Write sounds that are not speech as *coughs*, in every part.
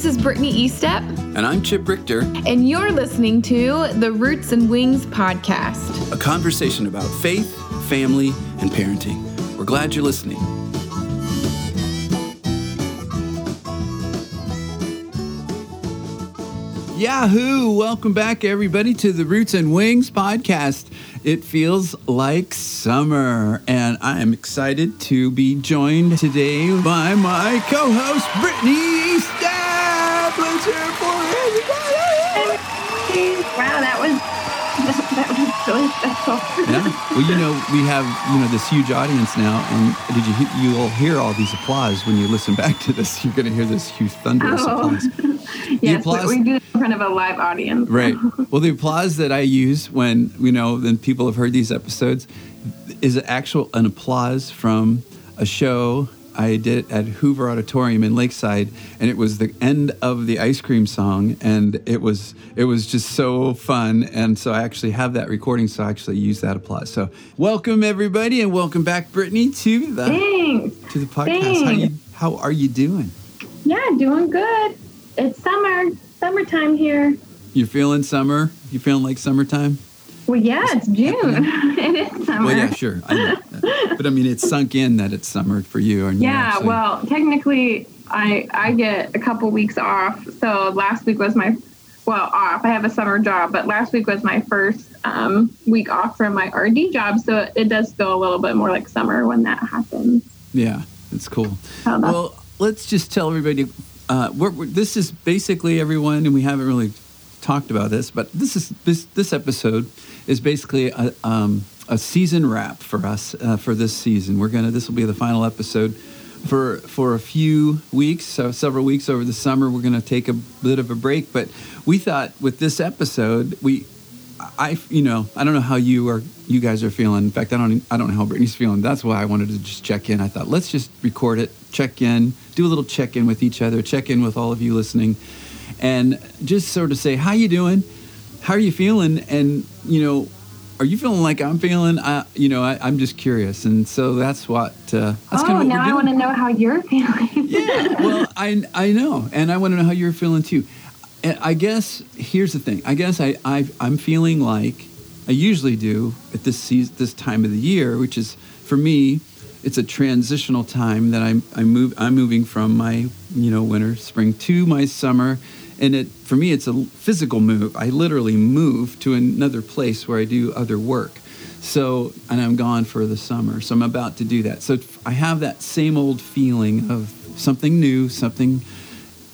This is Brittany Estep. And I'm Chip Richter. And you're listening to the Roots and Wings podcast, a conversation about faith, family, and parenting. We're glad you're listening. Yahoo! Welcome back, everybody, to the Roots and Wings podcast. It feels like summer, and I am excited to be joined today by my co host, Brittany Estep. Wow, that was that was really special. yeah. Well, you know, we have you know this huge audience now, and did you you'll hear all these applause when you listen *laughs* back to this. You're going to hear this huge thunderous oh. applause. *laughs* yes, applause, we do in front of a live audience. right. *laughs* Well, the applause that I use when you know then people have heard these episodes is actual an applause from a show I did at Hoover Auditorium in Lakeside, and it was the end of the ice cream song, and it was it was just so fun, and so I actually have that recording, so I actually use that applause. So welcome everybody, and welcome back, Brittany, to the Thanks. to the podcast. Thanks. How you how are you doing? Yeah, doing good. It's summer, summertime here. You're feeling summer? You feeling like summertime? Well, yeah, it's June. Summer. Well, yeah, sure. I *laughs* but I mean, it's sunk in that it's summer for you. And yeah, actually... well, technically, I I get a couple weeks off. So last week was my well off. I have a summer job, but last week was my first um, week off from my RD job. So it, it, does feel a little bit more like summer when that happens. Yeah, it's cool. Well, let's just tell everybody. Uh, we're, we're, this is basically everyone, and we haven't really talked about this, but this is this this episode is basically a, um, a season wrap for us uh, for this season. We're gonna this will be the final episode for for a few weeks, so several weeks over the summer. We're gonna take a bit of a break, but we thought with this episode we. I, you know, I don't know how you are, you guys are feeling. In fact, I don't, I don't know how Brittany's feeling. That's why I wanted to just check in. I thought, let's just record it, check in, do a little check in with each other, check in with all of you listening, and just sort of say, how you doing? How are you feeling? And, you know, are you feeling like I'm feeling? I, you know, I, am just curious, and so that's what. Uh, that's oh, kind of now I want to know how you're *laughs* feeling. yeah, well, I I know, and I want to know how you're feeling too. And I guess here's the thing. I guess I, I I'm feeling like I usually do at this season, this time of the year, which is for me, it's a transitional time that I'm I move I'm moving from my you know winter, spring to my summer and it for me it's a physical move. I literally move to another place where i do other work. So and i'm gone for the summer so i'm about to do that. So i have that same old feeling of something new something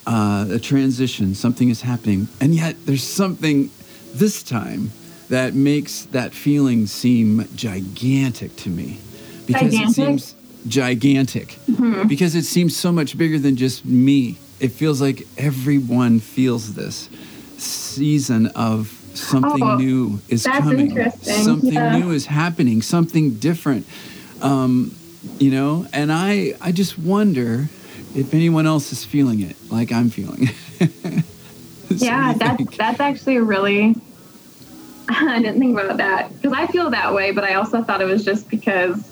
uh, a transition something is happening. And yet there's something this time that makes that feeling seem gigantic to me. Because gigantic? it seems gigantic. Mm-hmm. because it seems so much bigger than just me it feels like everyone feels this season of something oh, new is coming. Something yeah. new is happening. Something different. Um, you know, and I I just wonder if anyone else is feeling it like I'm feeling. *laughs* yeah, that's that's actually really. *laughs* I didn't think about that because I feel that way, but I also thought it was just because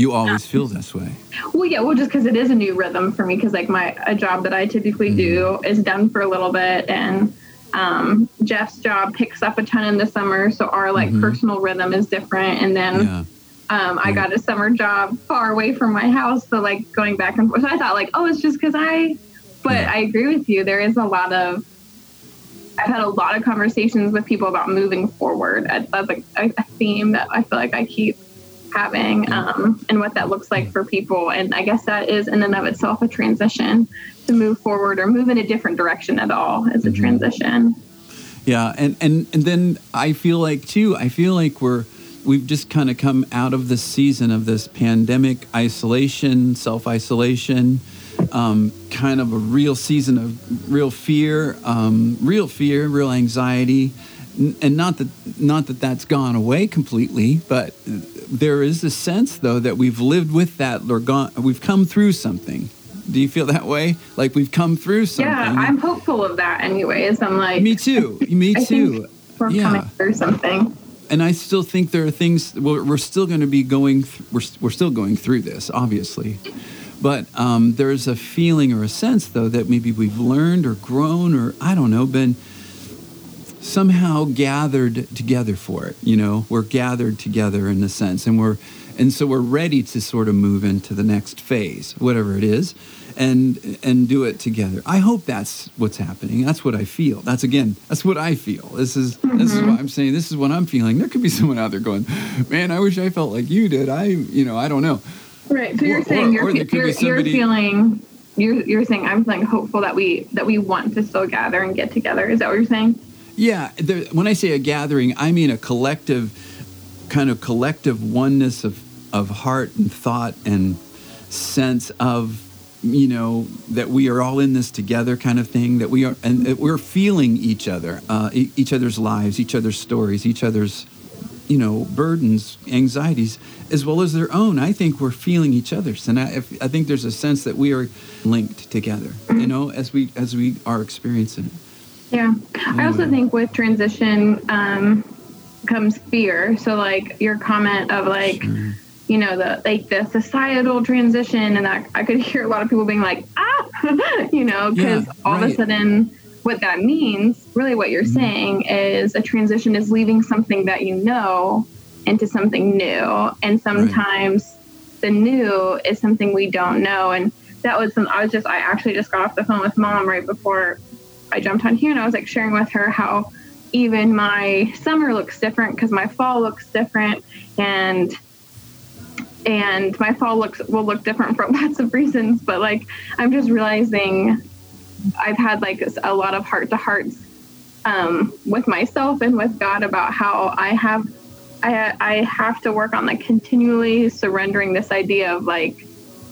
you always feel this way. Well, yeah, well, just because it is a new rhythm for me, because like my a job that I typically mm. do is done for a little bit, and um, Jeff's job picks up a ton in the summer, so our like mm-hmm. personal rhythm is different, and then. Yeah. Um, I got a summer job far away from my house, so like going back and forth. So I thought like, oh, it's just because I. But yeah. I agree with you. There is a lot of. I've had a lot of conversations with people about moving forward. That's like a, a theme that I feel like I keep having um, and what that looks like for people. And I guess that is in and of itself a transition to move forward or move in a different direction at all as a mm-hmm. transition. Yeah, and, and and then I feel like too, I feel like we're we've just kind of come out of this season of this pandemic isolation, self isolation, um, kind of a real season of real fear, um, real fear, real anxiety, and not that not that that's gone away completely, but there is a sense though that we've lived with that or gone we've come through something. Do you feel that way? Like we've come through something. Yeah i'm hopeful of that anyways. I'm like me too. Me *laughs* too. we're yeah. coming through something. And i still think there are things we're, we're still going to be going th- we're, we're still going through this obviously. But um, there's a feeling or a sense, though, that maybe we've learned or grown or, I don't know, been somehow gathered together for it. You know, we're gathered together in a sense, and we're and so we're ready to sort of move into the next phase, whatever it is, and and do it together. I hope that's what's happening. That's what I feel. That's again, that's what I feel. This is mm-hmm. this is mm-hmm. what I'm saying. This is what I'm feeling. There could be someone out there going, "Man, I wish I felt like you did." I, you know, I don't know. Right. So you're or, saying or, you're, or you're, somebody, you're feeling you're, you're saying I'm feeling hopeful that we that we want to still gather and get together. Is that what you're saying? Yeah. There, when I say a gathering, I mean a collective kind of collective oneness of of heart and thought and sense of you know that we are all in this together kind of thing that we are and we're feeling each other uh, each other's lives each other's stories each other's you know burdens anxieties as well as their own i think we're feeling each other's and i, I think there's a sense that we are linked together you know as we as we are experiencing it yeah. I also think with transition um, comes fear. So like your comment of like sure you know the like the societal transition and that i could *laughs* hear a lot of people being like ah! *laughs* You know because yeah, all right. of a sudden what that means really what you're mm-hmm. saying is a transition is leaving something that you know into something new. And sometimes right. the new is something we don't know. And that was some i was just i actually just got off the phone with mom right before i jumped on here and i was like sharing with her how even my summer looks different because my fall looks different and and my fall looks will look different for *laughs* lots of reasons but like i'm just realizing i've had like a lot of heart to hearts um, with myself and with god about how i have I, I have to work on like continually surrendering this idea of like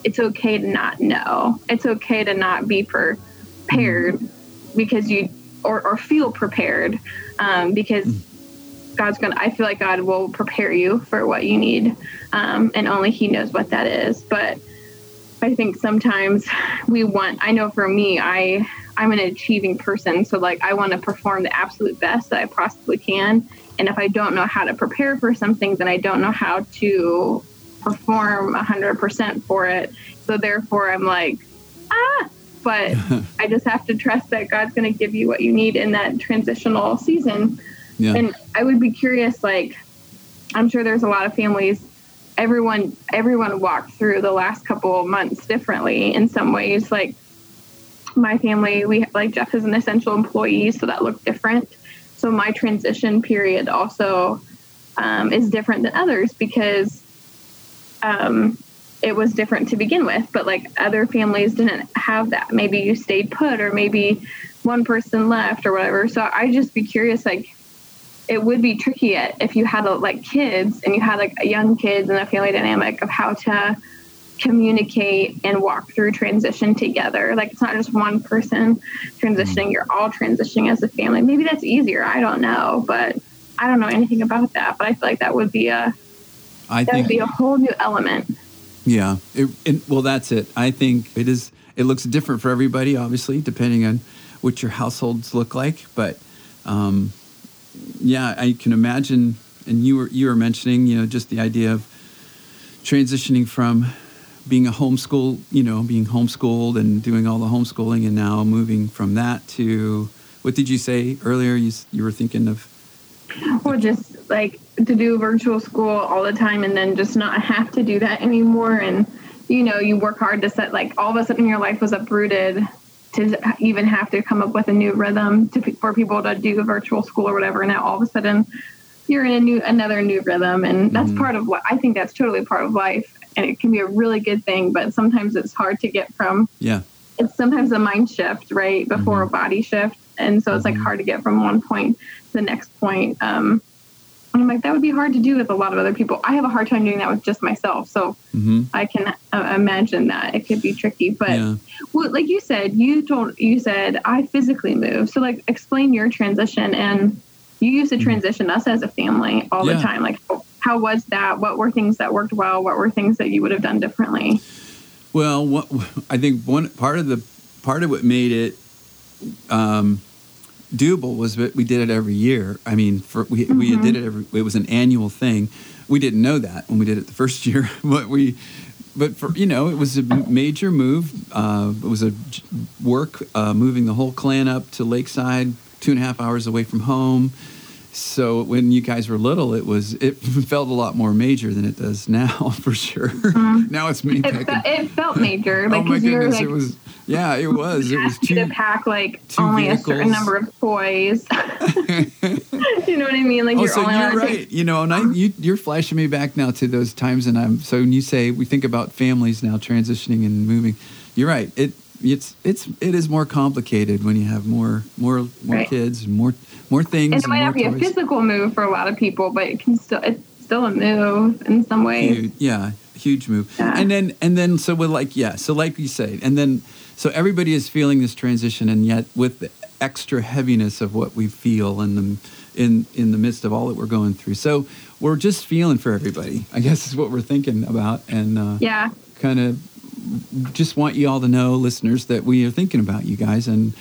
it's okay to not know. It's okay to not be prepared because you or, or feel prepared um, because God's gonna. I feel like God will prepare you for what you need, um, and only He knows what that is. But I think sometimes we want. I know for me, I I'm an achieving person, so like I want to perform the absolute best that I possibly can. And if I don't know how to prepare for something, then I don't know how to perform 100% for it. So therefore, I'm like, ah. But I just have to trust that God's going to give you what you need in that transitional season. Yeah. And I would be curious, like, I'm sure there's a lot of families. Everyone, everyone walked through the last couple months differently in some ways. Like my family, we like Jeff is an essential employee, so that looked different. So my transition period also um, is different than others because um, it was different to begin with. But like other families didn't have that. Maybe you stayed put, or maybe one person left, or whatever. So I just be curious, like it would be tricky if you had like kids and you had like young kids and a family dynamic of how to communicate and walk through transition together. Like it's not just one person transitioning, mm-hmm. you're all transitioning as a family. Maybe that's easier. I don't know, but I don't know anything about that. But I feel like that would be a I that think, would be a whole new element. Yeah. It, it, well, that's it. I think it is. It looks different for everybody, obviously, depending on what your households look like. But um, yeah, I can imagine. And you were you were mentioning, you know, just the idea of transitioning from being a homeschool, you know, being homeschooled and doing all the homeschooling, and now moving from that to what did you say earlier? You you were thinking of. Well, just like to do virtual school all the time, and then just not have to do that anymore, and you know, you work hard to set like all of a sudden your life was uprooted to even have to come up with a new rhythm to, for people to do virtual school or whatever. And now all of a sudden you're in a new another new rhythm, and that's mm-hmm. part of what I think that's totally part of life, and it can be a really good thing. But sometimes it's hard to get from. Yeah. It's sometimes a mind shift right before mm-hmm. a body shift, and so it's mm-hmm. like hard to get from one point to the next point. Um, I'm like, that would be hard to do with a lot of other people. I have a hard time doing that with just myself. So mm-hmm. I can uh, imagine that it could be tricky. But yeah. well, like you said, you told you said I physically move. So like, explain your transition. And you used to mm-hmm. transition us as a family all yeah. the time. Like, how was that? What were things that worked well? What were things that you would have done differently? Well, what, I think one part of the part of what made it um, doable was that we did it every year. I mean, for, we mm-hmm. we did it every. It was an annual thing. We didn't know that when we did it the first *laughs* year, but we but for you know, it was a major move. Uh, it was a work uh, moving the whole clan up to Lakeside, two and a half hours away from home. So when you guys were little, it was it *laughs* felt a lot more major than it does now, *laughs* for sure. Mm-hmm. now it's me. It, fe- it, felt major. Oh like, oh my goodness, like, it was. Yeah, it was. It was *laughs* two, to pack like only vehicles. a certain number of toys. *laughs* you know what I mean? Like oh, you're so only you're right. Take- you know, and I, you, you're flashing me back now to those times, and I'm so when you say we think about families now transitioning and moving, you're right. It it's it's it is more complicated when you have more more more right. kids and more more things. And it might not be toys. a physical move for a lot of people, but it can still it's still a move in some ways. Huge, yeah, huge move. Yeah. And then and then so we're like yeah, so like you say, and then so everybody is feeling this transition, and yet with the extra heaviness of what we feel in the in in the midst of all that we're going through. So we're just feeling for everybody. I guess is what we're thinking about, and uh, yeah, kind of just want you all to know, listeners, that we are thinking about you guys and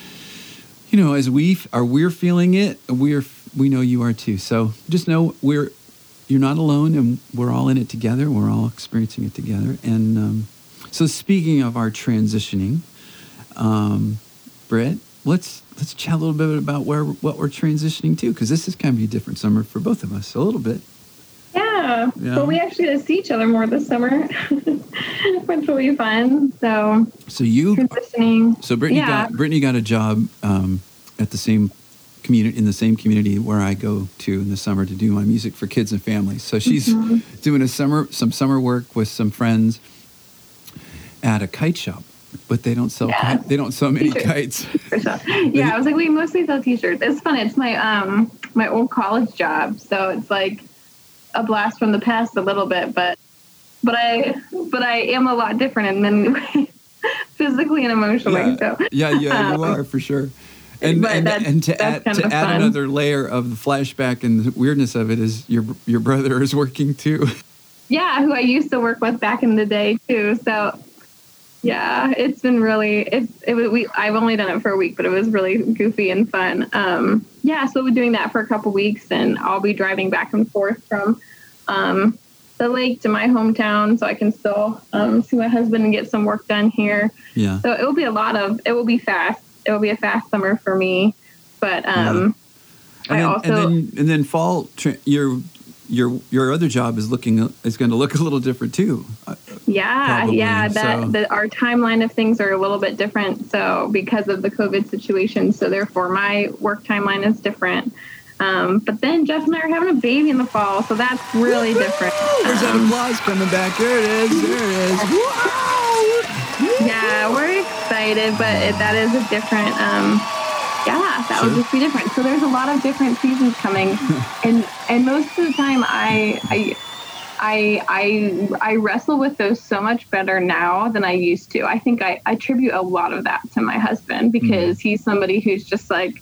you know, as we are we're feeling it, we're we know you are too. So just know we're you're not alone, and we're all in it together. We're all experiencing it together. And um, so, speaking of our transitioning, um, Britt, let's let's chat a little bit about where what we're transitioning to, because this is kind of a different summer for both of us, a little bit. Yeah. yeah. Well, we actually get to see each other more this summer, *laughs* which will be fun. So. So you transitioning. So Brittany yeah. got Brittany got a job um, at the same community in the same community where I go to in the summer to do my music for kids and families. So she's mm-hmm. doing a summer some summer work with some friends at a kite shop but they don't sell yeah. they don't sell many *laughs* t-shirts. kites. *laughs* yeah, I was like, we mostly sell t-shirts. It's fun. It's my um my old college job, so it's like a blast from the past a little bit, but but I but I am a lot different in many *laughs* ways, physically and emotionally. Yeah. So yeah, yeah, you um, are for sure. And and, and, to add to add fun. another layer of the flashback and the weirdness of it is your your brother is working too. Yeah, who I used to work with back in the day too. So yeah, it's been really it's it we I've only done it for a week, but it was really goofy and fun. Um, yeah, so we're doing that for a couple weeks, and I'll be driving back and forth from um, the lake to my hometown, so I can still um, see my husband and get some work done here. Yeah. So it will be a lot of it will be fast. It will be a fast summer for me, but um, yeah. and, then, also, and then and then fall. You're your your other job is looking is going to look a little different too. Uh, yeah, probably. yeah. That so. the, our timeline of things are a little bit different. So because of the COVID situation, so therefore my work timeline is different. Um, but then Jeff and I are having a baby in the fall, so that's really Woo-hoo! different. There's um, that applause coming back. There it is. There it is. Wow! Yeah, we're excited, but it, that is a different. Um, yeah, sure. would just be different. So there's a lot of different seasons coming, *laughs* and and most of the time I I. I, I I wrestle with those so much better now than I used to. I think I, I attribute a lot of that to my husband because mm. he's somebody who's just like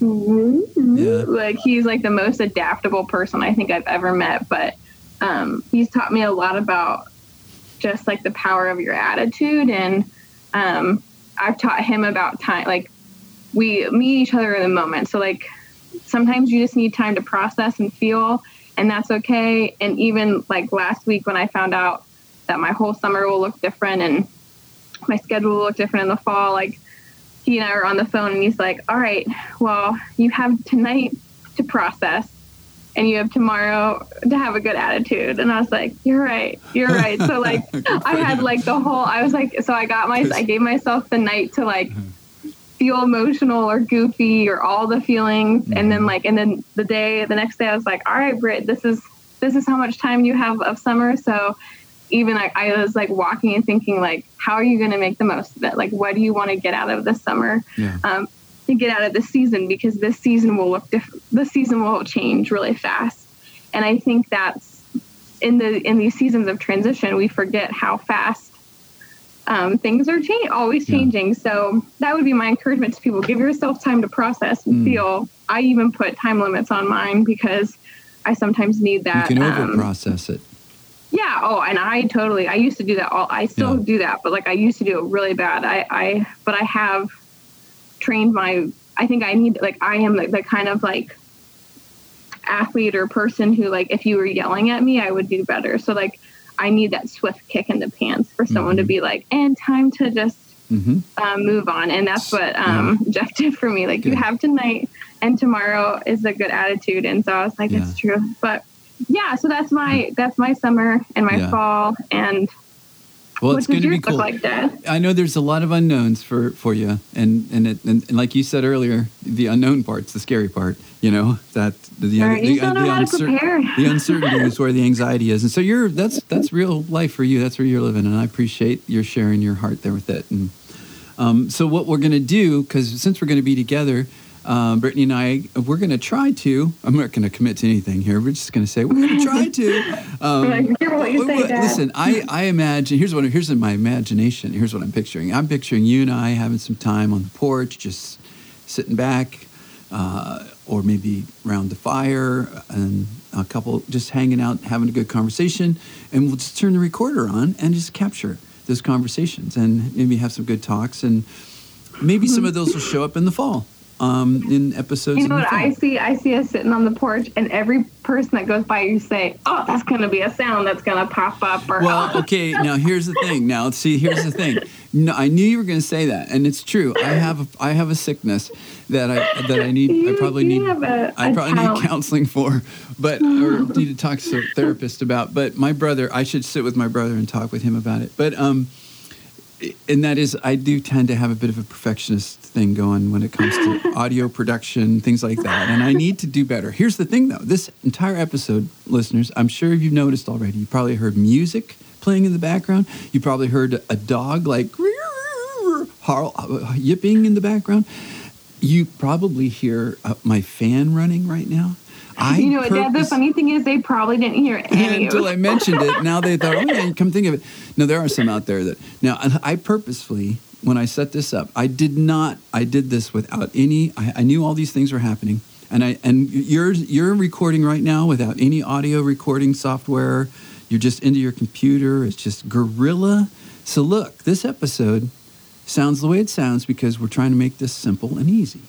yeah. like he's like the most adaptable person I think I've ever met. But um, he's taught me a lot about just like the power of your attitude and um, I've taught him about time like we meet each other in the moment. So like sometimes you just need time to process and feel, and that's okay. And even like last week when I found out that my whole summer will look different and my schedule will look different in the fall, like he and I were on the phone and he's like, All right, well, you have tonight to process and you have tomorrow to have a good attitude. And I was like, You're right, you're right. So like *laughs* I had like the whole I was like so I got my I gave myself the night to like mm-hmm feel emotional or goofy or all the feelings mm-hmm. and then mm-hmm. like and then the day the next day i was like all right britt this is this is how much time you have of summer so even like i was like walking and thinking like how are you going to make the most of it like what do you want to get out of the summer yeah. um, to get out of the season because this season will look different this season will change really fast and i think that's in the in these seasons of transition we forget how fast um, things are change, always changing. Yeah. So that would be my encouragement to people: give yourself time to process and mm. feel. I even put time limits on mine because I sometimes need that. You can over process um, it. Yeah. Oh, and I totally. I used to do that. All I still yeah. do that, but like I used to do it really bad. I, I, but I have trained my. I think I need like I am the, the kind of like athlete or person who like if you were yelling at me, I would do better. So like I need that swift kick in the pants for someone mm-hmm. to be like, and time to just mm-hmm. um, move on. And that's what um, yeah. *laughs* Jeff did for me. Like, good. you have tonight, and tomorrow is a good attitude. And so I was like, yeah. it's true. But yeah, so that's my that's my summer and my yeah. fall and well, it's going to be cool. Like, I know there's a lot of unknowns for, for you, and and, it, and, and like you said earlier, the unknown part's the scary part. You know that the the, right. the, the, the, the uncertainty is where the anxiety is, and so you're that's that's real life for you. That's where you're living, and I appreciate your sharing your heart there with it. And um, so what we're going to do, because since we're going to be together um, Brittany and I, we're going to try to. I'm not going to commit to anything here. We're just going to say we're going to try to. *laughs* Um, what you say, Listen, I, I imagine. Here's what. Here's in my imagination. Here's what I'm picturing. I'm picturing you and I having some time on the porch, just sitting back, uh, or maybe around the fire, and a couple just hanging out, having a good conversation, and we'll just turn the recorder on and just capture those conversations, and maybe have some good talks, and maybe some of those will show up in the fall um, in episodes. You know what I see? I see us sitting on the porch, and every person that goes by, you say, "Oh, that's going to be a sound that's going to pop up." Or, well, okay. Now here's the thing. Now see, here's the thing. No, I knew you were going to say that, and it's true. I have a, I have a sickness that I that I need. You, I probably need. A, I probably talent. need counseling for, but or need to talk to a therapist about. But my brother, I should sit with my brother and talk with him about it. But um and that is i do tend to have a bit of a perfectionist thing going when it comes to *laughs* audio production things like that and i need to do better. Here's the thing though. This entire episode listeners i'm sure you've noticed already. You probably heard music playing in the background. You probably heard a dog like *laughs* yipping in the background you probably hear uh, my fan running right now I you know, purpose- Dad, the funny thing is they probably didn't hear *laughs* any until I mentioned it. Now they thought, oh yeah, come think of it. No, there are some out there that now I purposefully when I set this up, I did not. I did this without any. I, I knew all these things were happening, and I and you're you're recording right now without any audio recording software. You're just into your computer. It's just guerrilla. So look, this episode sounds the way it sounds because we're trying to make this simple and easy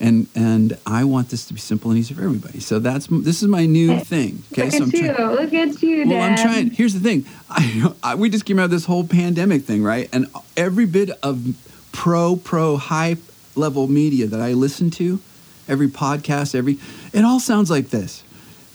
and and I want this to be simple and easy for everybody. So that's this is my new thing. Okay, Look so I'm at you. Trying, Look at you, Well, I'm trying. Here's the thing. *laughs* I, I, we just came out of this whole pandemic thing, right? And every bit of pro pro high level media that I listen to, every podcast, every it all sounds like this.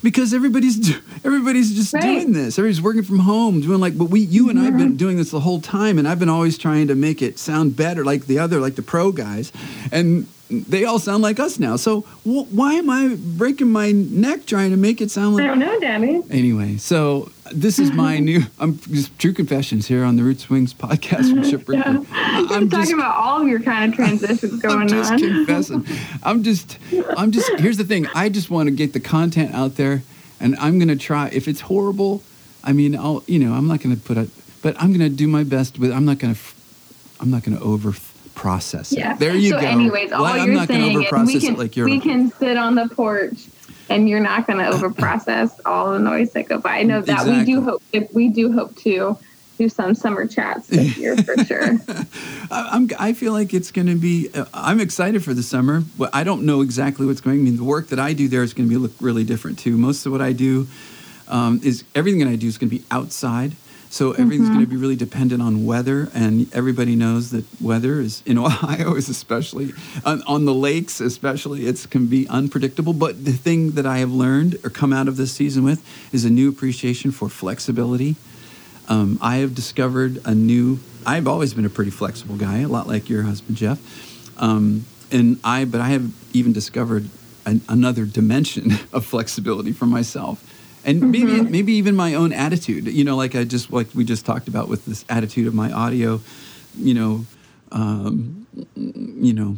Because everybody's everybody's just right. doing this. Everybody's working from home, doing like. But we, you and. I've been mm-hmm. doing this the whole time, and I've been always trying to make it sound better, like the other, like the pro guys. And they all sound like us now. So wh- why am I breaking my neck trying to make it sound like? I don't know, Danny. Anyway, so this is my new. *laughs* I'm just true confessions here on the Roots Wings podcast from Chip Richter. yeah. I'm talking just, about all of your kind of transitions going I'm just on. confessing. I'm just. I'm just. Here's the thing. I just want to get the content out there, and I'm gonna try. If it's horrible, I mean, I'll. You know, I'm not gonna put it. But I'm gonna do my best with. I'm not gonna. I'm not gonna over process it. Yeah. There you so go. anyways, all well, you're I'm not saying is we can, like you're we can sit on the porch and you're not going *coughs* to over process all the noise that go by. I know that exactly. we do hope if we do hope to do some summer chats this year for *laughs* sure. I'm, I feel like it's going to be. Uh, I'm excited for the summer. But I don't know exactly what's going. I mean, the work that I do there is going to be look really different too. Most of what I do um, is everything that I do is going to be outside. So everything's mm-hmm. going to be really dependent on weather, and everybody knows that weather is in *laughs* Ohio is especially on, on, the lakes, especially it can be unpredictable. But the thing that I have learned or come out of this season with is a new appreciation for flexibility. Um, I have discovered a new. I've always been a pretty flexible guy, a lot like your husband Jeff, um, and I. But I have even discovered an, another dimension *laughs* of flexibility for myself and mm-hmm. maybe maybe even my own attitude. You know, like I just like we just talked about with this attitude of my audio. You know, um, you know,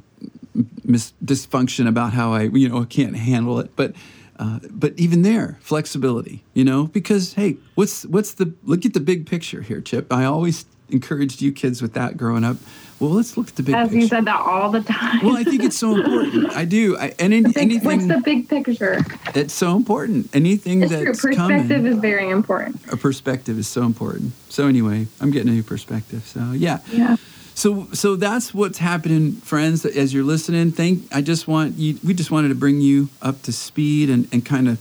mis- dysfunction about how I you know I can't handle it, but. Uh, but even there, flexibility, you know, because hey, what's what's the look at the big picture here, Chip? I always encouraged you kids with that growing up. Well, let's look at the big As picture. you said that all the time. well, I think it's so important. I do. I, and in, big, anything. What's the big picture? It's so important. Anything it's that's true. Perspective coming, is very important. A perspective is so important. So anyway, I'm getting a new perspective. So yeah. Yeah. So so that's what's happening, friends. As you're listening, thank. I just want you. We just wanted to bring you up to speed and and kind of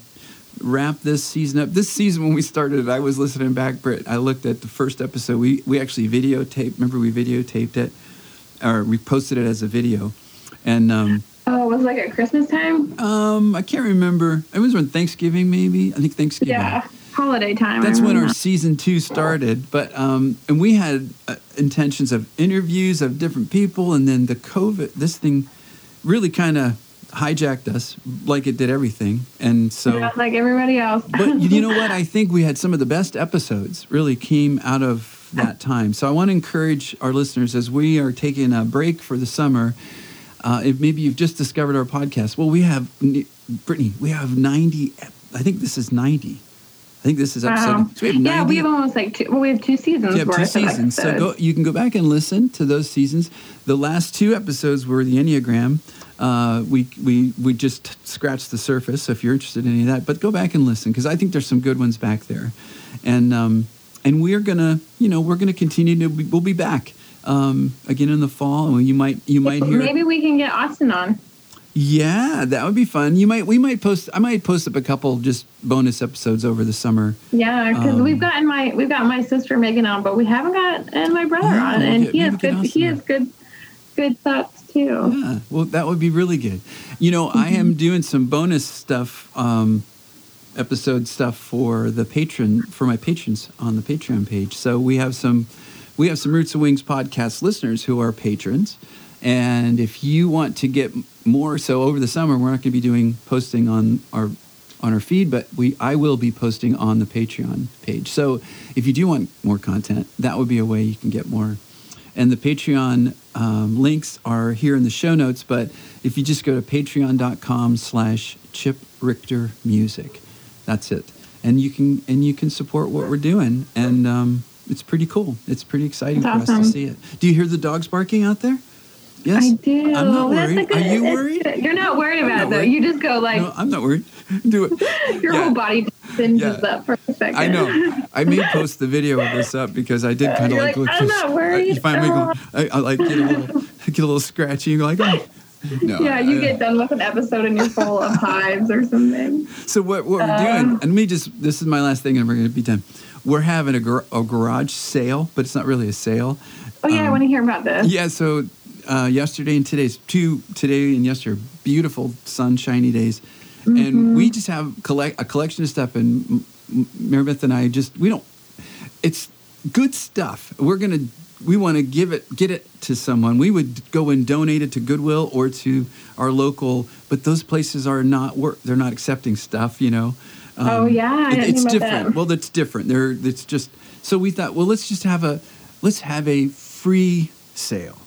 wrap this season up. This season, when we started, I was listening back, Britt. I looked at the first episode. We we actually videotaped. Remember, we videotaped it, or we posted it as a video, and. Um, Oh, it was like at Christmas time? Um, I can't remember. It was on Thanksgiving, maybe. I think Thanksgiving. Yeah, holiday time. That's when our that. season two started. But um, and we had uh, intentions of interviews of different people, and then the COVID, this thing, really kind of hijacked us like it did everything. And so, yeah, like everybody else. but you know *laughs* what? I think we had some of the best episodes. Really came out of that time. So I want to encourage our listeners as we are taking a break for the summer uh, if maybe you've just discovered our podcast, well, we have Brittany. We have ninety. I think this is ninety. I think this is episode. Wow. So we yeah, we have almost like two. Well, we have two seasons. You have two seasons. So go, you can go back and listen to those seasons. The last two episodes were the Enneagram. Uh, we we we just scratched the surface. So if you're interested in any of that, but go back and listen because I think there's some good ones back there, and um, and we're gonna you know we're gonna continue to be, we'll be back um, again in the fall. and you might you might hear. Maybe we can get Austin on. Yeah, that would be fun. You might we might post. I might post up a couple just bonus episodes over the summer. Yeah, because um, we've gotten my we've got my sister Megan on, but we haven't got and my brother yeah, on, and he has good he has good good thoughts too. Yeah, well, that would be really good. You know, mm-hmm. I am doing some bonus stuff. Um, episode stuff for the patron for my patrons on the patreon page so we have some we have some Roots and Wings podcast listeners who are patrons. And if you want to get more, so over the summer, we're not going to be doing posting on our on our feed, but we I will be posting on the Patreon page. So if you do want more content, that would be a way you can get more. And the Patreon um, links are here in the show notes. But if you just go to patreon.com slash Chip Richter Music, that's it. And you can and you can support what we're doing. And um, it's pretty cool. It's pretty exciting for awesome. us to see it. Do you hear the dogs barking out there? Yes. I do. I'm not worried. Good, Are you worried? You're not worried about it though. Worried. You just go like. No, I'm not worried. *laughs* Do it. *laughs* Your yeah. whole body singes yeah. up for a second. I know. I may *laughs* post the video of this up because I did kind of like, like. I'm not worried. You finally go. I, I, like get a little, get a little scratchy. You go like, oh. No, yeah, you get done with an episode and you're full of hives or something. So what, what we're doing, um, and me just this is my last thing, and we're going to be done we're having a, gar- a garage sale, but it's not really a sale. Oh yeah, um, I want to hear about this. Yeah, so uh, yesterday and today's two today and yesterday, beautiful sunshiny days, mm-hmm. and we just have collect a collection of stuff. And Maribeth and I just we don't. It's good stuff. We're gonna we want to give it get it to someone. We would go and donate it to Goodwill or to our local, but those places are not work. They're not accepting stuff, you know. Um, oh yeah, it, it's different. That. Well, it's different. There, it's just so we thought. Well, let's just have a let's have a free sale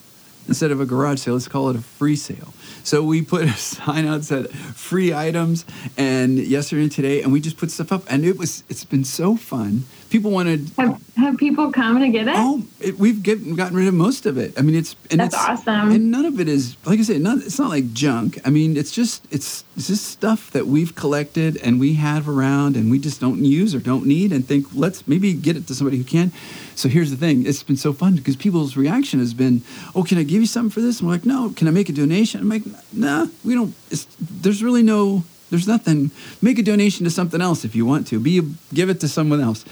instead of a garage sale. Let's call it a free sale. So we put a *laughs* sign out that said free items, and yesterday and today, and we just put stuff up, and it was it's been so fun. People wanted have, have people come to get it? Oh it, we've get, gotten rid of most of it. I mean it's and that's it's, awesome. and none of it is like i said not, it's not like junk. I mean it's just it's it's just stuff that we've collected and we have around and we just don't use or don't need and think let's maybe get it to somebody who can. So here's the thing it's been so fun because people's reaction has been oh can i give you something for this? And we're like no can i make a donation? I'm like nah we don't there's really no there's nothing make a donation to something else if you want to be give it to someone else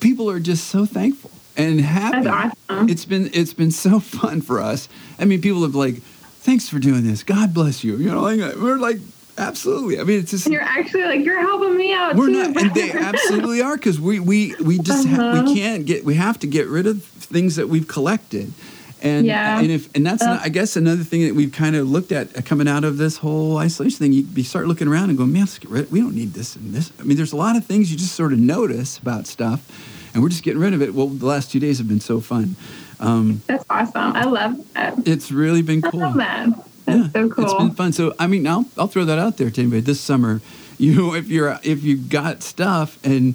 people are just so thankful and happy. Awesome. It's been it's been so *laughs* fun for us. I mean, people have like, thanks for doing this. God bless you. You know, like we're like absolutely. I mean, it's just and you're actually like you're helping me out. We're too, not, and they absolutely are because we we we just uh-huh. ha- we uh-huh. can't get we have to get rid of things that we've collected. And, yeah. and if and that's uh, not, I guess another thing that we've kind of looked at uh, coming out of this whole isolation thing. You, you start looking around and going, man, let's get rid. We don't need this and this. I mean, there's a lot of things you just sort of notice about stuff and we're just getting rid of it. Well, the last two days have been so fun. Um, That's awesome. I love that. It's really been cool. I love that. That's yeah, so cool. It's been fun. So I mean, I'll I'll throw that out there to anybody this summer. *laughs* You know, if you're if you got stuff, and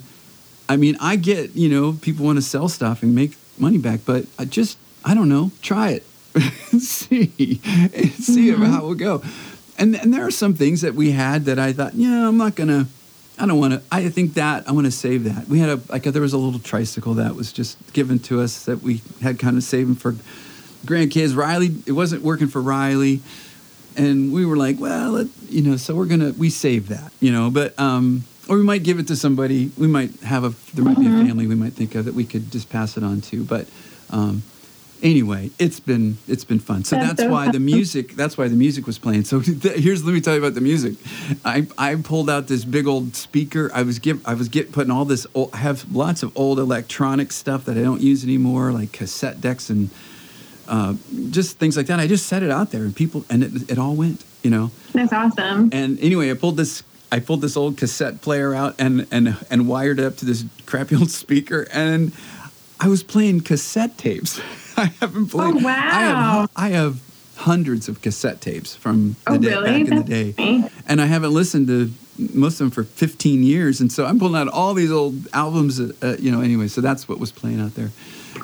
I mean, I get you know people want to sell stuff and make money back, but I just I don't know. Try it, *laughs* see see mm-hmm. how it will go. And and there are some things that we had that I thought, yeah, I'm not gonna I don't want to. I think that I want to save that. We had a like there was a little tricycle that was just given to us that we had kind of saving for grandkids. Riley, it wasn't working for Riley, and we were like, well, it, you know, so we're gonna we save that, you know. But um, or we might give it to somebody. We might have a there might mm-hmm. be a family we might think of that we could just pass it on to. But um, anyway, it's been it's been fun. So that's, that's so why the music that's why the music was playing. So *laughs* here's let me tell you about the music. I I pulled out this big old speaker. I was give I was get putting all this old, I have lots of old electronic stuff that I don't use anymore, like cassette decks and uh, just things like that. I just set it out there and people and it, it all went. You know. That's awesome. And anyway, I pulled this I pulled this old cassette player out and and and wired it up to this crappy *laughs* old speaker and I was playing cassette tapes. *laughs* *laughs* I haven't played. Oh wow! I have, I have hundreds of cassette tapes from the oh, day, really? back in the day, and I haven't listened to most of them for 15 years, and so I'm pulling out all these old albums. Uh, you know, anyway, so that's what was playing out there.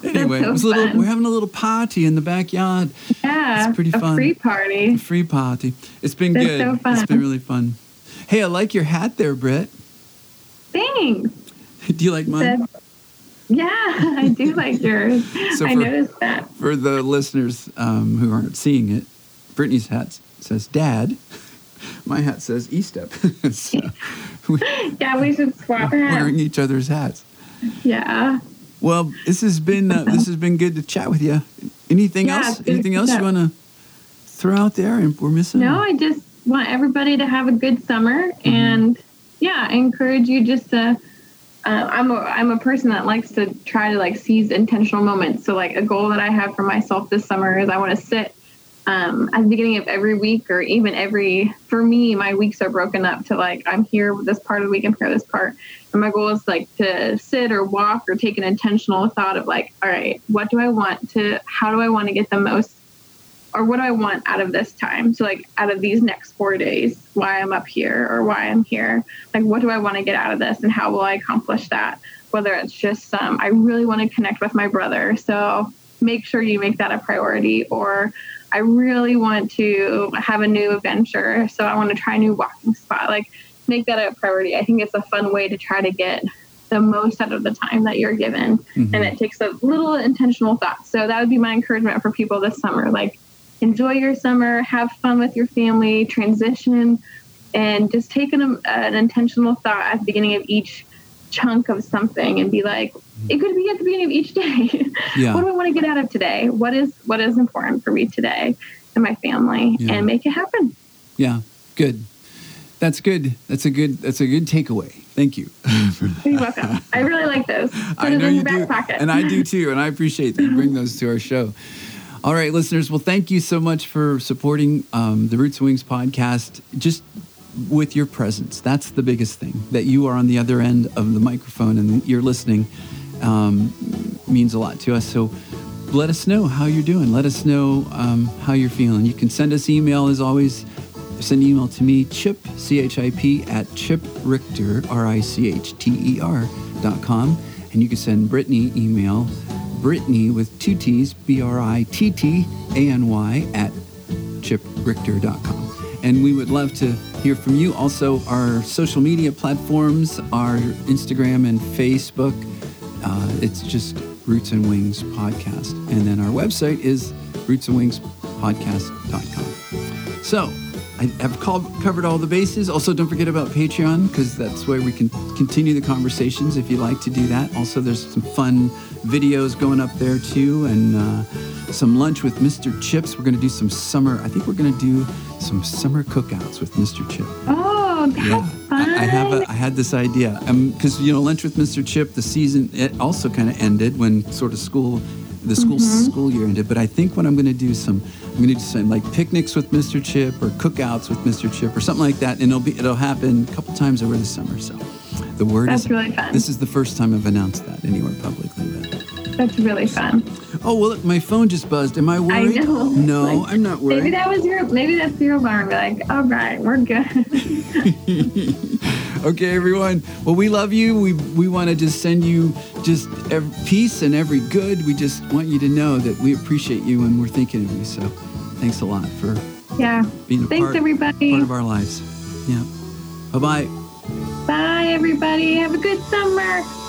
Anyway, so it was a little. We're having a little party in the backyard. Yeah, it's pretty fun. A free party. A free party. It's been That's good. So fun. It's been really fun. Hey, I like your hat there, Britt. Thanks. *laughs* Do you like mine? Yeah, I do *laughs* like yours. So I for, noticed that. For the listeners um, who aren't seeing it, Brittany's hat says "Dad." *laughs* My hat says "ESTEP." *laughs* so we, yeah, we should swap hats. Wearing each other's hats. Yeah. Well, this has been uh, this has been good to chat with you. Anything yeah, else? Anything else you want to throw out there? And we're missing. No, I just want everybody to have a good summer, mm-hmm. and yeah, I encourage you just to uh, I'm a I'm a person that likes to try to like seize intentional moments. So like a goal that I have for myself this summer is I want to sit um, at the beginning of every week or even every for me my weeks are broken up to like I'm here with this part of the week and here this part. And my goal is like to sit or walk or take an intentional thought of like, all right, what do I want to how do I want to get the most or what do I want out of this time? So like out of these next four days, why I'm up here or why I'm here, like what do I want to get out of this and how will I accomplish that? Whether it's just um, I really want to connect with my brother, so make sure you make that a priority. Or I really want to have a new adventure, so I want to try a new walking spot. Like make that a priority. I think it's a fun way to try to get the most out of the time that you're given, mm-hmm. and it takes a little intentional thought. So that would be my encouragement for people this summer. Like enjoy your summer, have fun with your family, transition, and just take an, um, an intentional thought at the beginning of each chunk of something and be like, mm-hmm. it could be at the beginning of each day. *laughs* Yeah. what do I want to get out of today? What is what is important for me today and my family, yeah. and make it happen. Yeah, good. That's good. That's a good. That's a good takeaway. Thank you. *laughs* You're welcome. I really like those. Put I know you do, pocket. and I do too. And I appreciate that you bring those to our show. All right, listeners. Well, thank you so much for supporting um, the Roots and Wings podcast. Just with your presence, that's the biggest thing. That you are on the other end of the microphone and you're listening um, means a lot to us. So let us know how you're doing. Let us know um, how you're feeling. You can send us email as always. Send email to me, chip, C-H-I-P, at chiprichter, R-I-C-H-T-E-R dot com. And you can send Brittany email Brittany with two T's, B R I T T A N Y, at chiprichter.com. And we would love to hear from you. Also, our social media platforms are Instagram and Facebook. Uh, it's just Roots and Wings Podcast. And then our website is rootsandwingspodcast.com. So, I have covered all the bases. Also, don't forget about Patreon because that's where we can continue the conversations if you like to do that. Also, there's some fun videos going up there too, and uh, some lunch with Mr. Chips. We're going to do some summer. I think we're going to do some summer cookouts with Mr. Chip. Oh, that's yeah. fun! I, I have. A, I had this idea because um, you know, lunch with Mr. Chip. The season it also kind of ended when sort of school, the school mm-hmm. school year ended. But I think what I'm going to do some. I'm going to do some like picnics with Mr. Chip or cookouts with Mr. Chip or something like that, and it'll be it'll happen a couple times over the summer. So. The word That's is really fun. This is the first time I've announced that anywhere publicly. But. That's really fun. Oh well, look, my phone just buzzed. Am I worried? I know. *laughs* No, like, I'm not worried. Maybe that was your. Maybe that's your alarm. Be like, all right, we're good. *laughs* *laughs* okay, everyone. Well, we love you. We we want to just send you just every peace and every good. We just want you to know that we appreciate you and we're thinking of you. So, thanks a lot for yeah being a thanks part, everybody part of our lives. Yeah. Bye bye. Bye, everybody. Have a good summer.